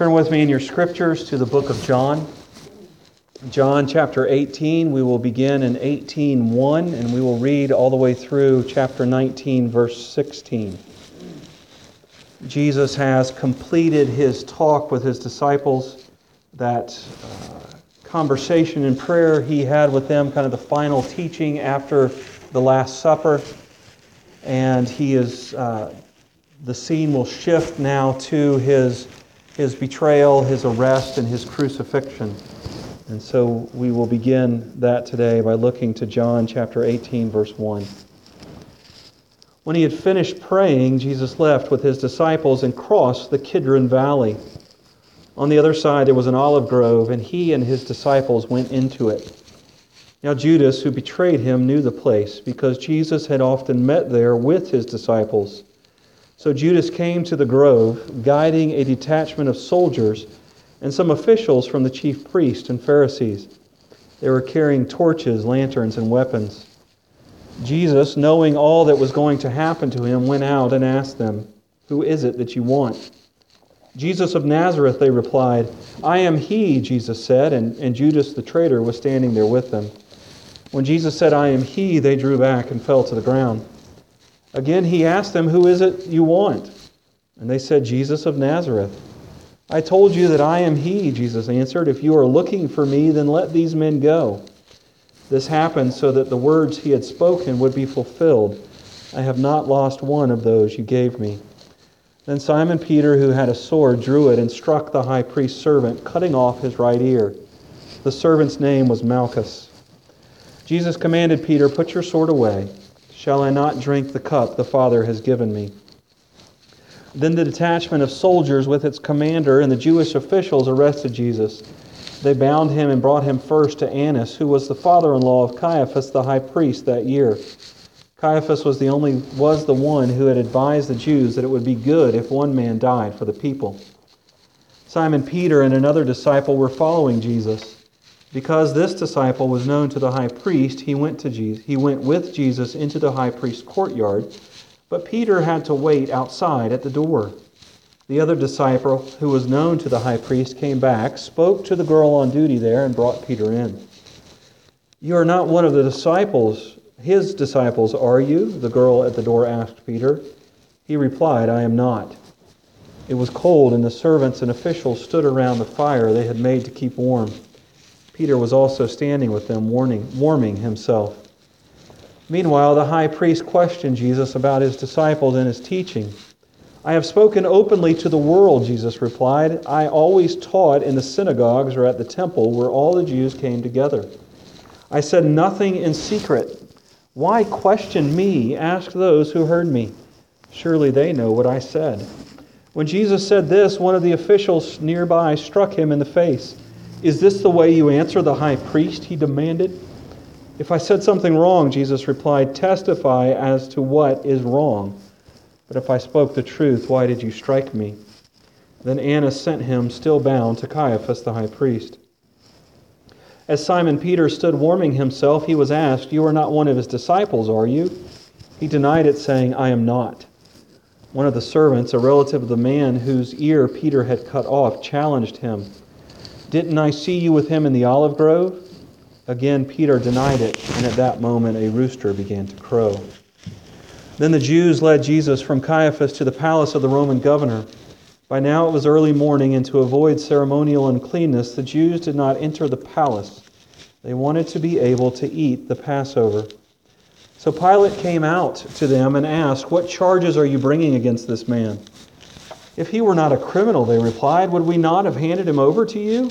Turn with me in your scriptures to the book of John. John chapter 18. We will begin in 18:1 and we will read all the way through chapter 19 verse 16. Jesus has completed his talk with his disciples, that uh, conversation and prayer he had with them, kind of the final teaching after the Last Supper. And he is, uh, the scene will shift now to his his betrayal, his arrest, and his crucifixion. And so we will begin that today by looking to John chapter 18, verse 1. When he had finished praying, Jesus left with his disciples and crossed the Kidron Valley. On the other side, there was an olive grove, and he and his disciples went into it. Now, Judas, who betrayed him, knew the place because Jesus had often met there with his disciples. So Judas came to the grove, guiding a detachment of soldiers and some officials from the chief priests and Pharisees. They were carrying torches, lanterns, and weapons. Jesus, knowing all that was going to happen to him, went out and asked them, Who is it that you want? Jesus of Nazareth, they replied. I am he, Jesus said, and, and Judas the traitor was standing there with them. When Jesus said, I am he, they drew back and fell to the ground. Again, he asked them, Who is it you want? And they said, Jesus of Nazareth. I told you that I am he, Jesus answered. If you are looking for me, then let these men go. This happened so that the words he had spoken would be fulfilled. I have not lost one of those you gave me. Then Simon Peter, who had a sword, drew it and struck the high priest's servant, cutting off his right ear. The servant's name was Malchus. Jesus commanded Peter, Put your sword away. Shall I not drink the cup the Father has given me? Then the detachment of soldiers with its commander and the Jewish officials arrested Jesus. They bound him and brought him first to Annas, who was the father-in-law of Caiaphas the high priest that year. Caiaphas was the only was the one who had advised the Jews that it would be good if one man died for the people. Simon Peter and another disciple were following Jesus. Because this disciple was known to the high priest, he went to Jesus. He went with Jesus into the high priest's courtyard, but Peter had to wait outside at the door. The other disciple, who was known to the high priest, came back, spoke to the girl on duty there, and brought Peter in. You are not one of the disciples, his disciples, are you? The girl at the door asked Peter. He replied, I am not. It was cold, and the servants and officials stood around the fire they had made to keep warm. Peter was also standing with them, warning, warming himself. Meanwhile, the high priest questioned Jesus about his disciples and his teaching. I have spoken openly to the world, Jesus replied. I always taught in the synagogues or at the temple where all the Jews came together. I said nothing in secret. Why question me? Ask those who heard me. Surely they know what I said. When Jesus said this, one of the officials nearby struck him in the face. Is this the way you answer the high priest? He demanded. If I said something wrong, Jesus replied, testify as to what is wrong. But if I spoke the truth, why did you strike me? Then Annas sent him, still bound, to Caiaphas the high priest. As Simon Peter stood warming himself, he was asked, You are not one of his disciples, are you? He denied it, saying, I am not. One of the servants, a relative of the man whose ear Peter had cut off, challenged him. Didn't I see you with him in the olive grove? Again, Peter denied it, and at that moment a rooster began to crow. Then the Jews led Jesus from Caiaphas to the palace of the Roman governor. By now it was early morning, and to avoid ceremonial uncleanness, the Jews did not enter the palace. They wanted to be able to eat the Passover. So Pilate came out to them and asked, What charges are you bringing against this man? If he were not a criminal, they replied, would we not have handed him over to you?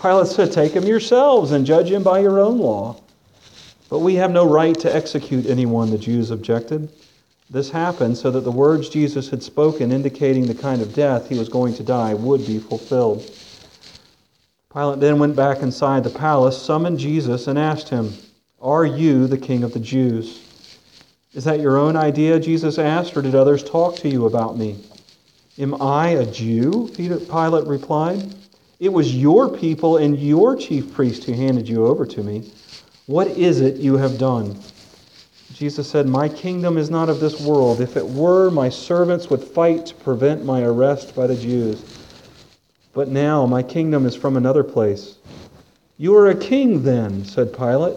Pilate said, Take him yourselves and judge him by your own law. But we have no right to execute anyone, the Jews objected. This happened so that the words Jesus had spoken, indicating the kind of death he was going to die, would be fulfilled. Pilate then went back inside the palace, summoned Jesus, and asked him, Are you the king of the Jews? Is that your own idea, Jesus asked, or did others talk to you about me? Am I a Jew? Pilate replied. It was your people and your chief priest who handed you over to me. What is it you have done? Jesus said, My kingdom is not of this world. If it were, my servants would fight to prevent my arrest by the Jews. but now my kingdom is from another place. You are a king, then, said Pilate.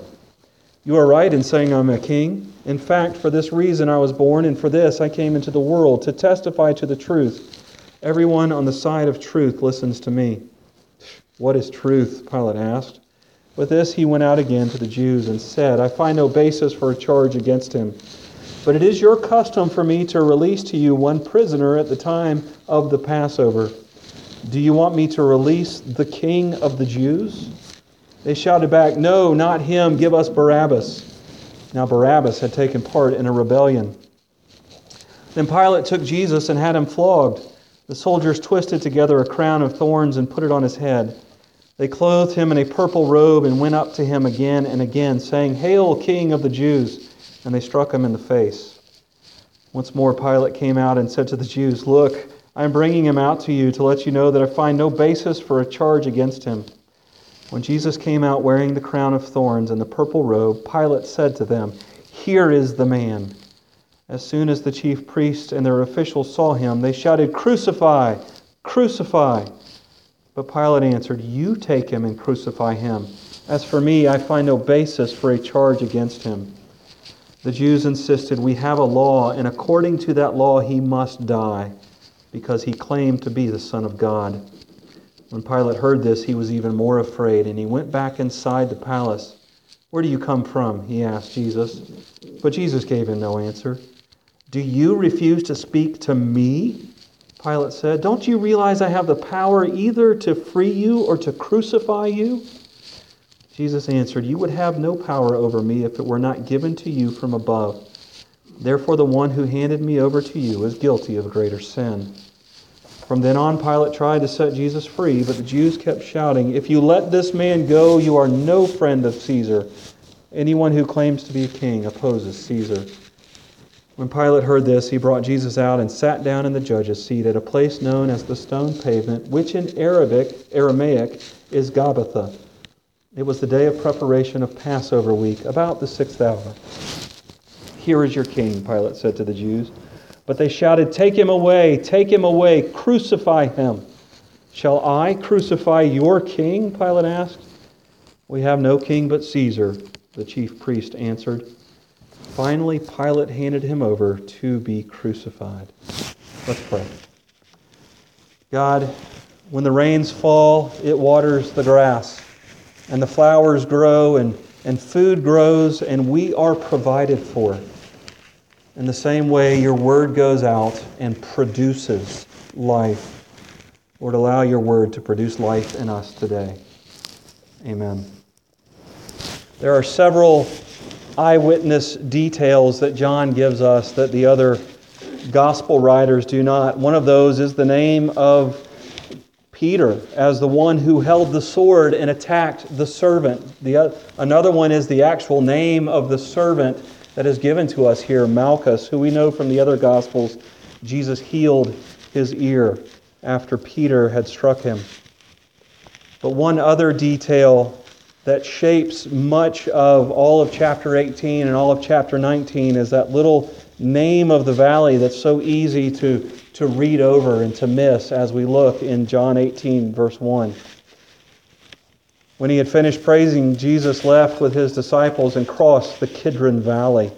You are right in saying I'm a king. In fact, for this reason I was born, and for this I came into the world, to testify to the truth. Everyone on the side of truth listens to me. What is truth? Pilate asked. With this, he went out again to the Jews and said, I find no basis for a charge against him. But it is your custom for me to release to you one prisoner at the time of the Passover. Do you want me to release the king of the Jews? They shouted back, No, not him. Give us Barabbas. Now, Barabbas had taken part in a rebellion. Then Pilate took Jesus and had him flogged. The soldiers twisted together a crown of thorns and put it on his head. They clothed him in a purple robe and went up to him again and again, saying, Hail, King of the Jews! And they struck him in the face. Once more, Pilate came out and said to the Jews, Look, I am bringing him out to you to let you know that I find no basis for a charge against him. When Jesus came out wearing the crown of thorns and the purple robe, Pilate said to them, Here is the man. As soon as the chief priests and their officials saw him, they shouted, Crucify! Crucify! But Pilate answered, You take him and crucify him. As for me, I find no basis for a charge against him. The Jews insisted, We have a law, and according to that law he must die, because he claimed to be the Son of God. When Pilate heard this, he was even more afraid, and he went back inside the palace. Where do you come from? he asked Jesus. But Jesus gave him no answer. Do you refuse to speak to me? Pilate said. Don't you realize I have the power either to free you or to crucify you? Jesus answered, You would have no power over me if it were not given to you from above. Therefore, the one who handed me over to you is guilty of greater sin. From then on, Pilate tried to set Jesus free, but the Jews kept shouting, If you let this man go, you are no friend of Caesar. Anyone who claims to be a king opposes Caesar. When Pilate heard this, he brought Jesus out and sat down in the judge's seat at a place known as the stone pavement, which in Arabic, Aramaic is Gabbatha. It was the day of preparation of Passover week, about the sixth hour. Here is your king, Pilate said to the Jews. But they shouted, Take him away, take him away, crucify him. Shall I crucify your king? Pilate asked. We have no king but Caesar, the chief priest answered. Finally, Pilate handed him over to be crucified. Let's pray. God, when the rains fall, it waters the grass, and the flowers grow, and, and food grows, and we are provided for. In the same way, your word goes out and produces life. Lord, allow your word to produce life in us today. Amen. There are several eyewitness details that John gives us that the other gospel writers do not. One of those is the name of Peter as the one who held the sword and attacked the servant. The, another one is the actual name of the servant that is given to us here, Malchus, who we know from the other Gospels, Jesus healed his ear after Peter had struck him. But one other detail that shapes much of all of chapter 18 and all of chapter 19 is that little name of the valley that's so easy to, to read over and to miss as we look in John 18, verse 1. When he had finished praising, Jesus left with his disciples and crossed the Kidron Valley.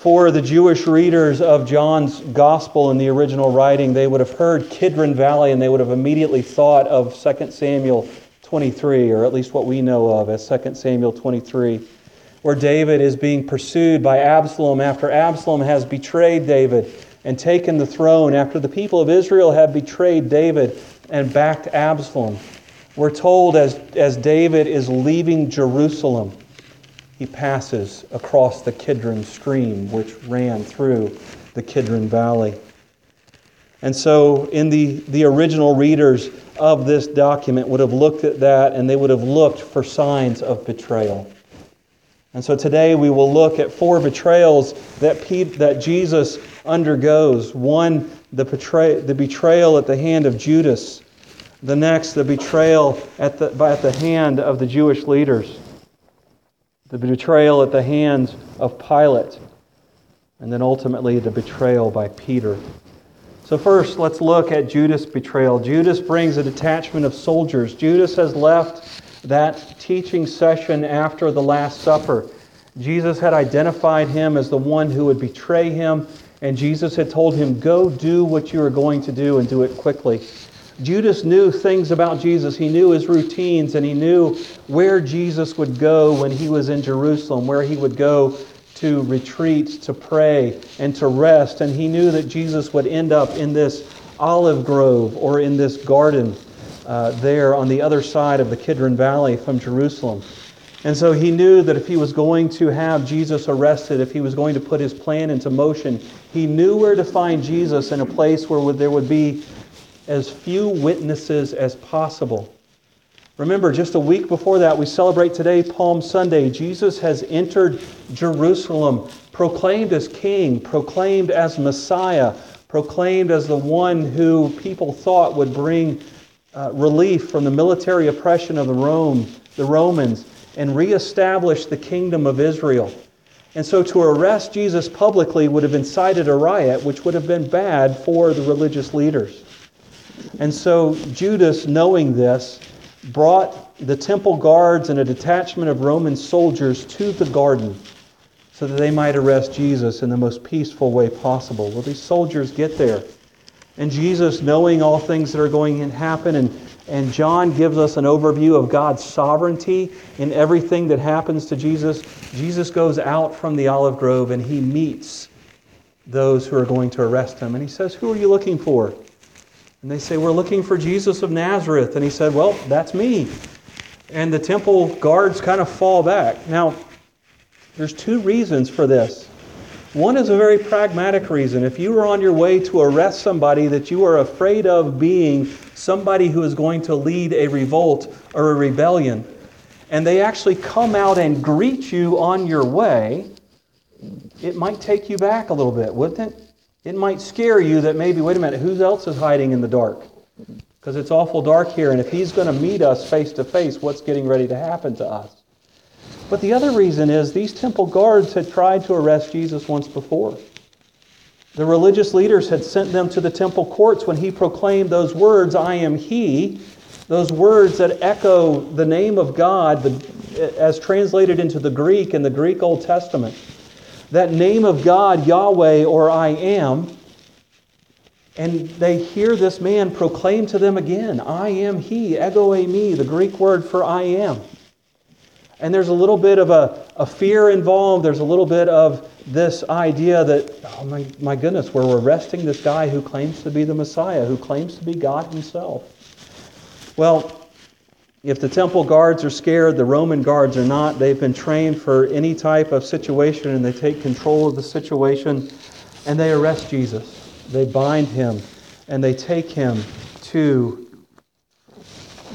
For the Jewish readers of John's gospel in the original writing, they would have heard Kidron Valley and they would have immediately thought of 2 Samuel 23, or at least what we know of as 2 Samuel 23, where David is being pursued by Absalom after Absalom has betrayed David and taken the throne, after the people of Israel have betrayed David and backed Absalom. We're told as, as David is leaving Jerusalem, he passes across the Kidron stream, which ran through the Kidron Valley. And so, in the, the original readers of this document would have looked at that and they would have looked for signs of betrayal. And so today we will look at four betrayals that, that Jesus undergoes. One, the, betray, the betrayal at the hand of Judas. The next, the betrayal at the, at the hand of the Jewish leaders. The betrayal at the hands of Pilate. And then ultimately the betrayal by Peter. So, first, let's look at Judas' betrayal. Judas brings a detachment of soldiers. Judas has left that teaching session after the Last Supper. Jesus had identified him as the one who would betray him, and Jesus had told him, Go do what you are going to do and do it quickly. Judas knew things about Jesus. He knew his routines and he knew where Jesus would go when he was in Jerusalem, where he would go to retreat, to pray, and to rest. And he knew that Jesus would end up in this olive grove or in this garden uh, there on the other side of the Kidron Valley from Jerusalem. And so he knew that if he was going to have Jesus arrested, if he was going to put his plan into motion, he knew where to find Jesus in a place where there would be as few witnesses as possible. Remember, just a week before that, we celebrate today Palm Sunday. Jesus has entered Jerusalem, proclaimed as king, proclaimed as Messiah, proclaimed as the one who people thought would bring uh, relief from the military oppression of the Rome, the Romans, and reestablish the kingdom of Israel. And so to arrest Jesus publicly would have incited a riot, which would have been bad for the religious leaders. And so Judas, knowing this, brought the temple guards and a detachment of Roman soldiers to the garden so that they might arrest Jesus in the most peaceful way possible. Well, these soldiers get there. And Jesus, knowing all things that are going to happen, and, and John gives us an overview of God's sovereignty in everything that happens to Jesus. Jesus goes out from the olive grove and he meets those who are going to arrest him. And he says, Who are you looking for? And they say, We're looking for Jesus of Nazareth. And he said, Well, that's me. And the temple guards kind of fall back. Now, there's two reasons for this. One is a very pragmatic reason. If you are on your way to arrest somebody that you are afraid of being somebody who is going to lead a revolt or a rebellion, and they actually come out and greet you on your way, it might take you back a little bit, wouldn't it? It might scare you that maybe, wait a minute, who else is hiding in the dark? Because it's awful dark here, and if he's going to meet us face to face, what's getting ready to happen to us? But the other reason is these temple guards had tried to arrest Jesus once before. The religious leaders had sent them to the temple courts when he proclaimed those words, I am he, those words that echo the name of God as translated into the Greek in the Greek Old Testament that name of God, Yahweh or I am, and they hear this man proclaim to them again, I am he, ego eimi, the Greek word for I am. And there's a little bit of a, a fear involved. There's a little bit of this idea that, oh my, my goodness, we're arresting this guy who claims to be the Messiah, who claims to be God himself. Well, if the temple guards are scared, the Roman guards are not. They've been trained for any type of situation and they take control of the situation and they arrest Jesus. They bind him and they take him to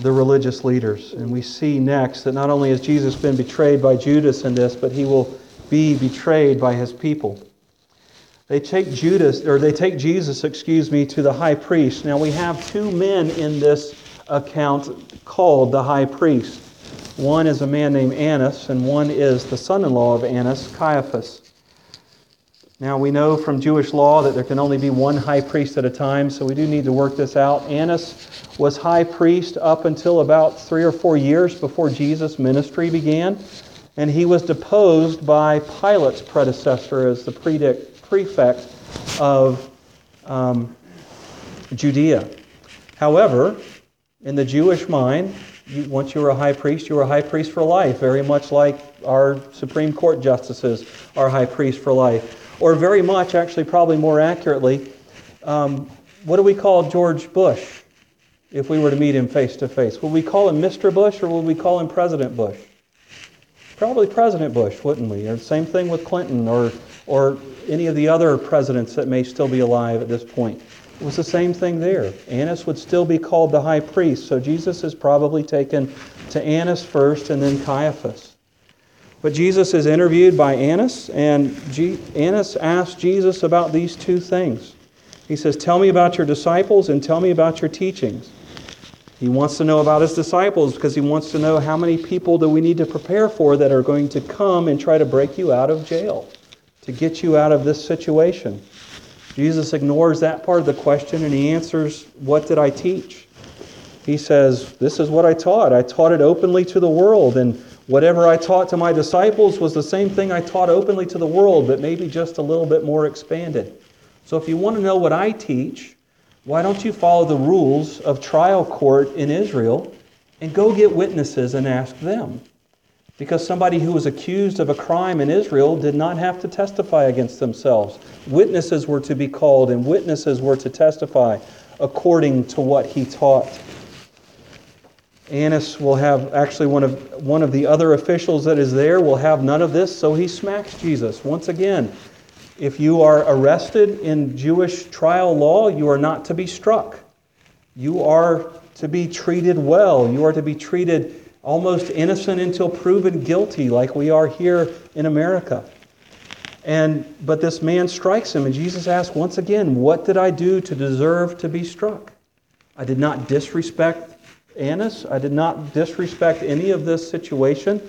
the religious leaders. And we see next that not only has Jesus been betrayed by Judas in this, but he will be betrayed by his people. They take Judas or they take Jesus, excuse me, to the high priest. Now we have two men in this account called the high priest. One is a man named Annas, and one is the son in law of Annas, Caiaphas. Now, we know from Jewish law that there can only be one high priest at a time, so we do need to work this out. Annas was high priest up until about three or four years before Jesus' ministry began, and he was deposed by Pilate's predecessor as the prefect of um, Judea. However, in the Jewish mind, you, once you were a high priest, you were a high priest for life, very much like our Supreme Court justices are high priests for life. Or very much, actually, probably more accurately, um, what do we call George Bush if we were to meet him face to face? Would we call him Mr. Bush or would we call him President Bush? Probably President Bush, wouldn't we? Or same thing with Clinton or, or any of the other presidents that may still be alive at this point. It was the same thing there. Annas would still be called the high priest, so Jesus is probably taken to Annas first and then Caiaphas. But Jesus is interviewed by Annas, and G- Annas asks Jesus about these two things. He says, Tell me about your disciples and tell me about your teachings. He wants to know about his disciples because he wants to know how many people do we need to prepare for that are going to come and try to break you out of jail, to get you out of this situation. Jesus ignores that part of the question and he answers, What did I teach? He says, This is what I taught. I taught it openly to the world, and whatever I taught to my disciples was the same thing I taught openly to the world, but maybe just a little bit more expanded. So if you want to know what I teach, why don't you follow the rules of trial court in Israel and go get witnesses and ask them? Because somebody who was accused of a crime in Israel did not have to testify against themselves. Witnesses were to be called, and witnesses were to testify according to what he taught. Annas will have actually one of one of the other officials that is there will have none of this, so he smacks Jesus. Once again, if you are arrested in Jewish trial law, you are not to be struck. You are to be treated well. You are to be treated almost innocent until proven guilty, like we are here in America. And but this man strikes him, and Jesus asks once again, What did I do to deserve to be struck? I did not disrespect Annas. I did not disrespect any of this situation.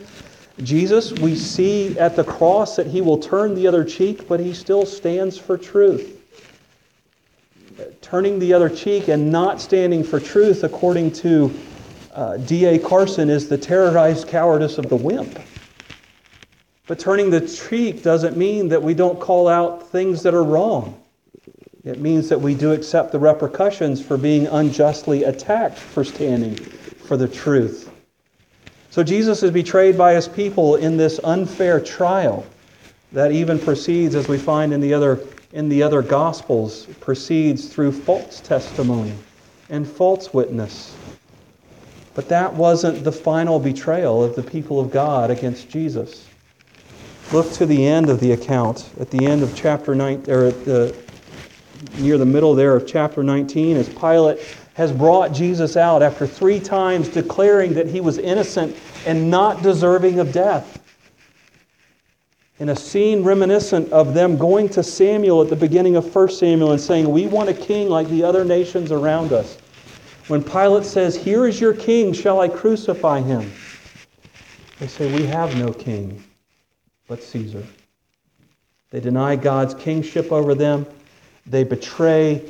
Jesus, we see at the cross that he will turn the other cheek, but he still stands for truth. Turning the other cheek and not standing for truth, according to uh, D.A. Carson is the terrorized cowardice of the wimp. But turning the cheek doesn't mean that we don't call out things that are wrong. It means that we do accept the repercussions for being unjustly attacked for standing for the truth. So Jesus is betrayed by his people in this unfair trial that even proceeds, as we find in the other, in the other Gospels, proceeds through false testimony and false witness. But that wasn't the final betrayal of the people of God against Jesus. Look to the end of the account, at the end of chapter 9, or the, near the middle there of chapter 19, as Pilate has brought Jesus out after three times declaring that he was innocent and not deserving of death. In a scene reminiscent of them going to Samuel at the beginning of 1 Samuel and saying, We want a king like the other nations around us. When Pilate says, Here is your king, shall I crucify him? They say, We have no king but Caesar. They deny God's kingship over them. They betray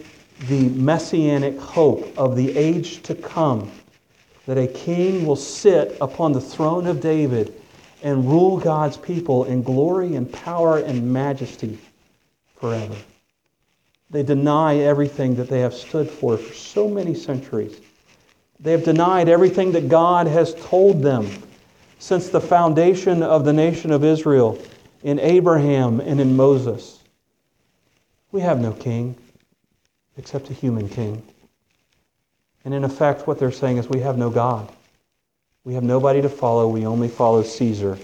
the messianic hope of the age to come that a king will sit upon the throne of David and rule God's people in glory and power and majesty forever. They deny everything that they have stood for for so many centuries. They have denied everything that God has told them since the foundation of the nation of Israel in Abraham and in Moses. We have no king except a human king. And in effect, what they're saying is we have no God. We have nobody to follow. We only follow Caesar.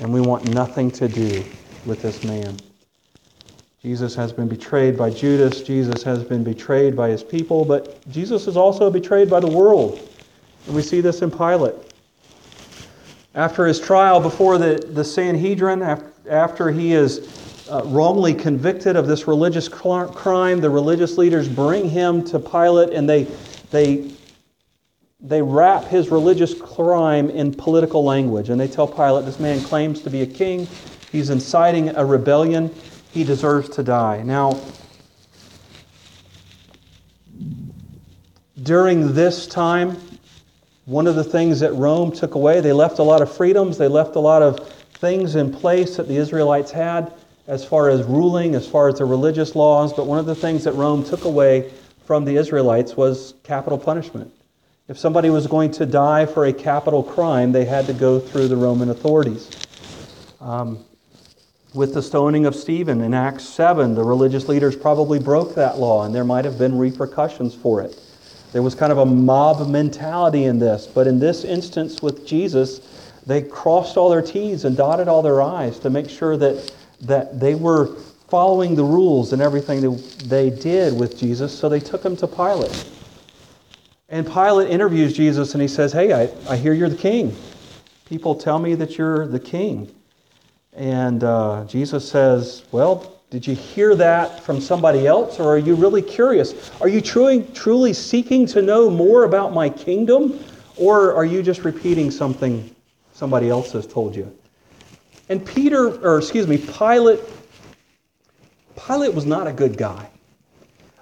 And we want nothing to do with this man. Jesus has been betrayed by Judas. Jesus has been betrayed by his people, but Jesus is also betrayed by the world. And we see this in Pilate. After his trial before the, the Sanhedrin, after he is uh, wrongly convicted of this religious crime, the religious leaders bring him to Pilate and they, they, they wrap his religious crime in political language. And they tell Pilate, this man claims to be a king, he's inciting a rebellion he deserves to die. Now, during this time, one of the things that Rome took away, they left a lot of freedoms, they left a lot of things in place that the Israelites had as far as ruling, as far as the religious laws, but one of the things that Rome took away from the Israelites was capital punishment. If somebody was going to die for a capital crime, they had to go through the Roman authorities. Um, with the stoning of Stephen in Acts 7, the religious leaders probably broke that law, and there might have been repercussions for it. There was kind of a mob mentality in this, but in this instance with Jesus, they crossed all their T's and dotted all their I's to make sure that, that they were following the rules and everything that they did with Jesus, so they took him to Pilate. And Pilate interviews Jesus and he says, Hey, I, I hear you're the king. People tell me that you're the king. And uh, Jesus says, Well, did you hear that from somebody else, or are you really curious? Are you truly, truly seeking to know more about my kingdom, or are you just repeating something somebody else has told you? And Peter, or excuse me, Pilate, Pilate was not a good guy.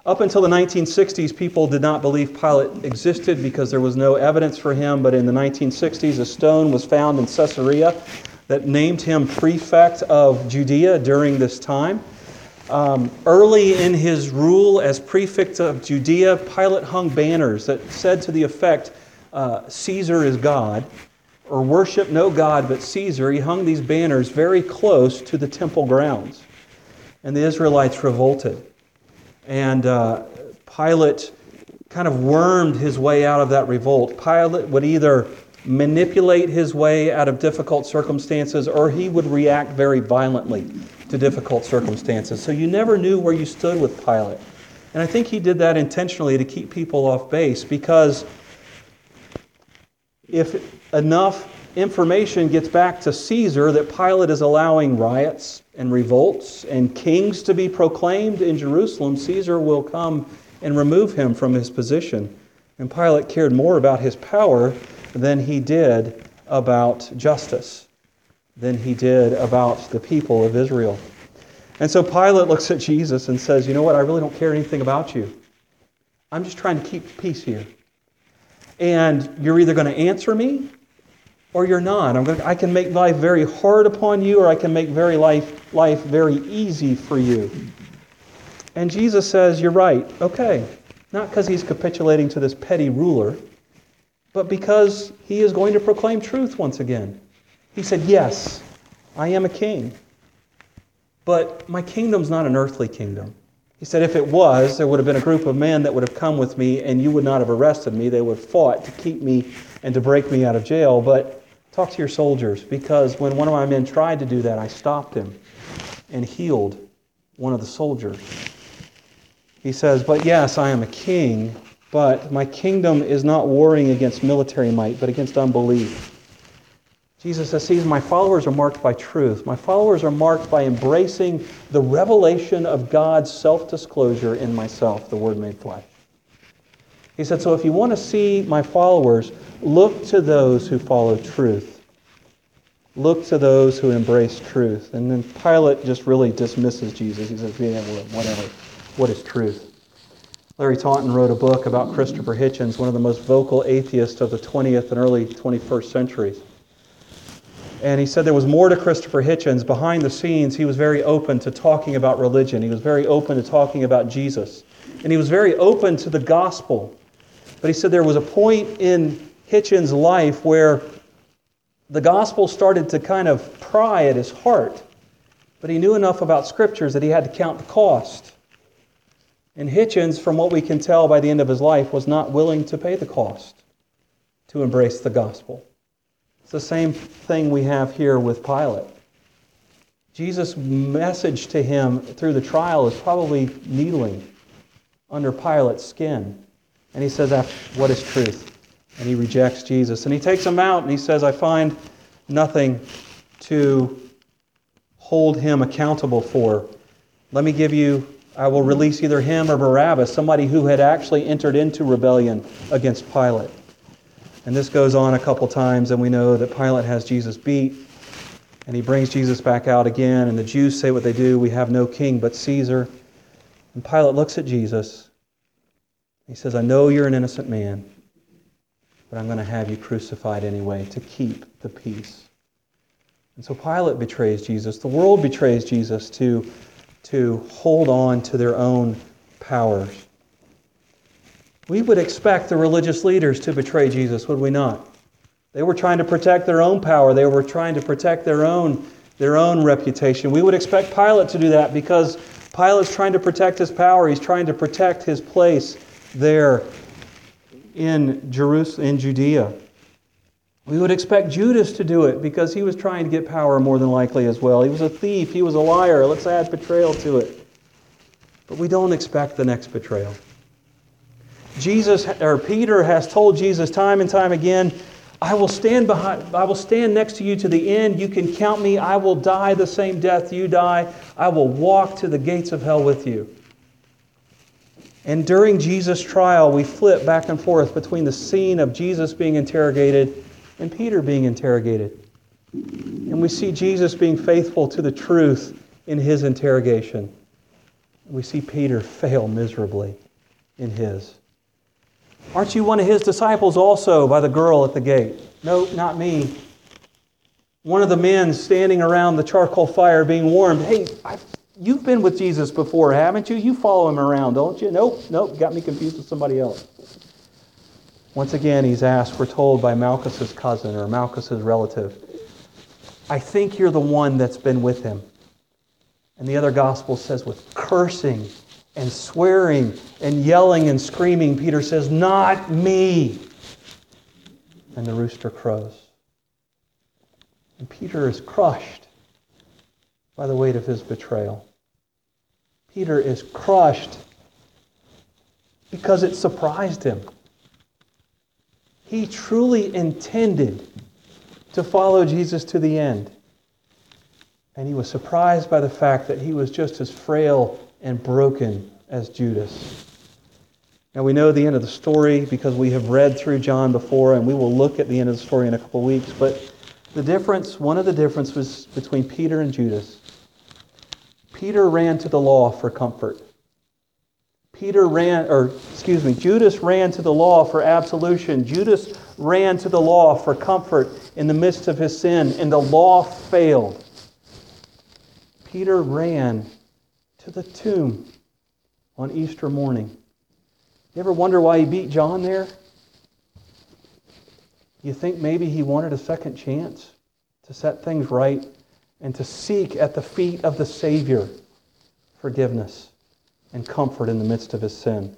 Up until the 1960s, people did not believe Pilate existed because there was no evidence for him. But in the 1960s, a stone was found in Caesarea that named him prefect of Judea during this time. Um, early in his rule as prefect of Judea, Pilate hung banners that said to the effect, uh, Caesar is God, or worship no God but Caesar. He hung these banners very close to the temple grounds. And the Israelites revolted. And uh, Pilate kind of wormed his way out of that revolt. Pilate would either manipulate his way out of difficult circumstances or he would react very violently to difficult circumstances. So you never knew where you stood with Pilate. And I think he did that intentionally to keep people off base because if enough information gets back to Caesar that Pilate is allowing riots and revolts and kings to be proclaimed in Jerusalem, Caesar will come and remove him from his position. And Pilate cared more about his power than he did about justice, than he did about the people of Israel. And so Pilate looks at Jesus and says, You know what? I really don't care anything about you. I'm just trying to keep peace here. And you're either going to answer me or you're not. I'm going to, I can make life very hard upon you, or I can make very life, life very easy for you. And Jesus says, You're right. Okay. Not because he's capitulating to this petty ruler, but because he is going to proclaim truth once again. He said, Yes, I am a king, but my kingdom's not an earthly kingdom. He said, If it was, there would have been a group of men that would have come with me, and you would not have arrested me. They would have fought to keep me and to break me out of jail. But Talk to your soldiers because when one of my men tried to do that, I stopped him and healed one of the soldiers. He says, But yes, I am a king, but my kingdom is not warring against military might, but against unbelief. Jesus says, See, my followers are marked by truth. My followers are marked by embracing the revelation of God's self disclosure in myself, the Word made flesh. He said, So if you want to see my followers, look to those who follow truth. Look to those who embrace truth. And then Pilate just really dismisses Jesus. He says, yeah, whatever. What is truth? Larry Taunton wrote a book about Christopher Hitchens, one of the most vocal atheists of the 20th and early 21st centuries. And he said there was more to Christopher Hitchens. Behind the scenes, he was very open to talking about religion. He was very open to talking about Jesus. And he was very open to the gospel. But he said there was a point in Hitchens' life where the gospel started to kind of pry at his heart. But he knew enough about scriptures that he had to count the cost. And Hitchens, from what we can tell by the end of his life, was not willing to pay the cost to embrace the gospel. It's the same thing we have here with Pilate. Jesus' message to him through the trial is probably needling under Pilate's skin. And he says, ah, What is truth? And he rejects Jesus. And he takes him out and he says, I find nothing to hold him accountable for. Let me give you, I will release either him or Barabbas, somebody who had actually entered into rebellion against Pilate. And this goes on a couple times, and we know that Pilate has Jesus beat, and he brings Jesus back out again, and the Jews say what they do we have no king but Caesar. And Pilate looks at Jesus he says, I know you're an innocent man, but I'm going to have you crucified anyway to keep the peace. And so Pilate betrays Jesus. The world betrays Jesus to, to hold on to their own powers. We would expect the religious leaders to betray Jesus, would we not? They were trying to protect their own power. They were trying to protect their own, their own reputation. We would expect Pilate to do that because Pilate's trying to protect his power. He's trying to protect his place there in Jerusalem, in Judea. We would expect Judas to do it because he was trying to get power more than likely as well. He was a thief, he was a liar. Let's add betrayal to it. But we don't expect the next betrayal. Jesus or Peter has told Jesus time and time again, I will stand behind I will stand next to you to the end. You can count me. I will die the same death you die. I will walk to the gates of hell with you. And during Jesus' trial, we flip back and forth between the scene of Jesus being interrogated and Peter being interrogated. And we see Jesus being faithful to the truth in his interrogation. We see Peter fail miserably in his. Aren't you one of his disciples also by the girl at the gate? No, not me. One of the men standing around the charcoal fire being warmed. Hey, I've, you've been with Jesus before, haven't you? You follow him around, don't you? Nope, nope, got me confused with somebody else. Once again, he's asked, we're told by Malchus's cousin or Malchus's relative, I think you're the one that's been with him. And the other gospel says, with cursing and swearing and yelling and screaming, Peter says, Not me. And the rooster crows. And Peter is crushed by the weight of his betrayal. Peter is crushed because it surprised him. He truly intended to follow Jesus to the end. And he was surprised by the fact that he was just as frail and broken as Judas. Now we know the end of the story because we have read through John before, and we will look at the end of the story in a couple of weeks. But the difference, one of the differences between Peter and Judas, Peter ran to the law for comfort. Peter ran, or excuse me, Judas ran to the law for absolution. Judas ran to the law for comfort in the midst of his sin, and the law failed. Peter ran to the tomb on Easter morning. You ever wonder why he beat John there? You think maybe he wanted a second chance to set things right and to seek at the feet of the Savior forgiveness and comfort in the midst of his sin.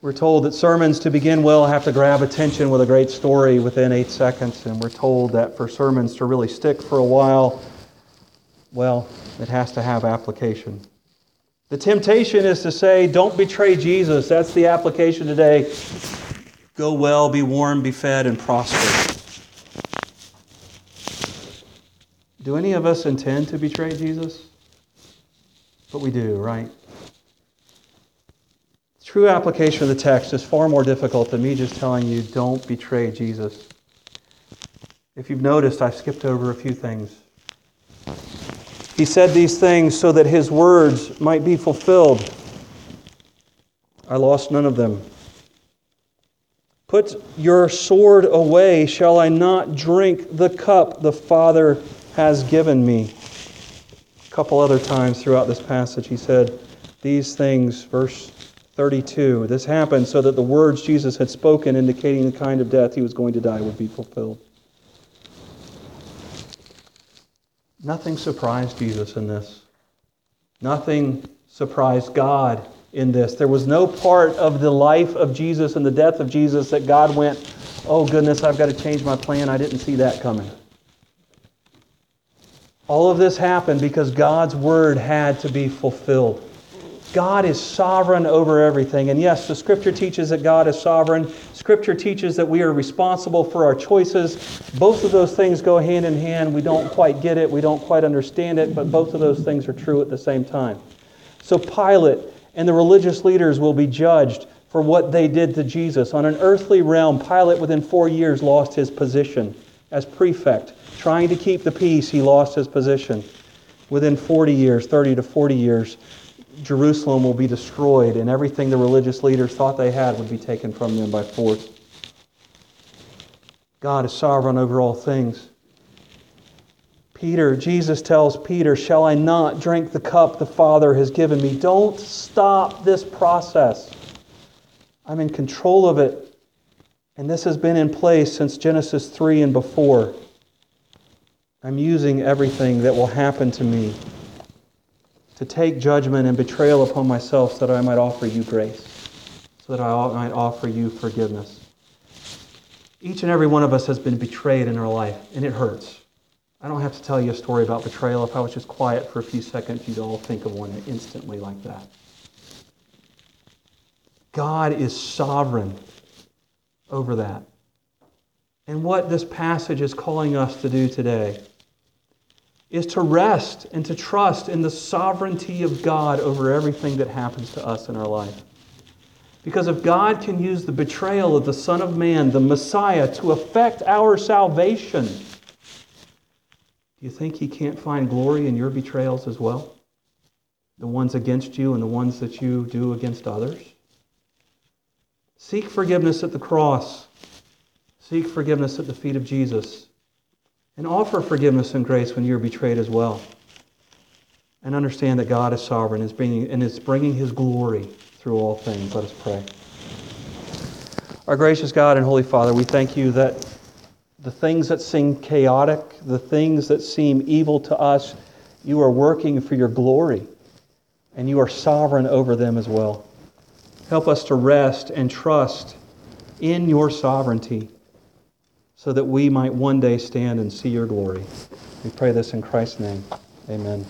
We're told that sermons, to begin well, have to grab attention with a great story within eight seconds, and we're told that for sermons to really stick for a while, well, it has to have application. The temptation is to say, don't betray Jesus. That's the application today. Go well, be warm, be fed, and prosper. Do any of us intend to betray Jesus? But we do, right? True application of the text is far more difficult than me just telling you, don't betray Jesus. If you've noticed, I've skipped over a few things. He said these things so that his words might be fulfilled. I lost none of them. Put your sword away. Shall I not drink the cup the Father has given me? Couple other times throughout this passage, he said these things, verse 32. This happened so that the words Jesus had spoken, indicating the kind of death he was going to die, would be fulfilled. Nothing surprised Jesus in this. Nothing surprised God in this. There was no part of the life of Jesus and the death of Jesus that God went, oh goodness, I've got to change my plan. I didn't see that coming. All of this happened because God's word had to be fulfilled. God is sovereign over everything. And yes, the scripture teaches that God is sovereign. Scripture teaches that we are responsible for our choices. Both of those things go hand in hand. We don't quite get it, we don't quite understand it, but both of those things are true at the same time. So Pilate and the religious leaders will be judged for what they did to Jesus. On an earthly realm, Pilate within four years lost his position as prefect. Trying to keep the peace, he lost his position. Within 40 years, 30 to 40 years, Jerusalem will be destroyed, and everything the religious leaders thought they had would be taken from them by force. God is sovereign over all things. Peter, Jesus tells Peter, Shall I not drink the cup the Father has given me? Don't stop this process. I'm in control of it. And this has been in place since Genesis 3 and before. I'm using everything that will happen to me to take judgment and betrayal upon myself so that I might offer you grace, so that I might offer you forgiveness. Each and every one of us has been betrayed in our life, and it hurts. I don't have to tell you a story about betrayal. If I was just quiet for a few seconds, you'd all think of one instantly like that. God is sovereign over that. And what this passage is calling us to do today is to rest and to trust in the sovereignty of God over everything that happens to us in our life. Because if God can use the betrayal of the Son of Man, the Messiah, to effect our salvation, do you think he can't find glory in your betrayals as well? The ones against you and the ones that you do against others? Seek forgiveness at the cross. Seek forgiveness at the feet of Jesus. And offer forgiveness and grace when you're betrayed as well. And understand that God is sovereign and is bringing, and is bringing his glory through all things. Let us pray. Our gracious God and Holy Father, we thank you that the things that seem chaotic, the things that seem evil to us, you are working for your glory, and you are sovereign over them as well. Help us to rest and trust in your sovereignty so that we might one day stand and see your glory. We pray this in Christ's name. Amen.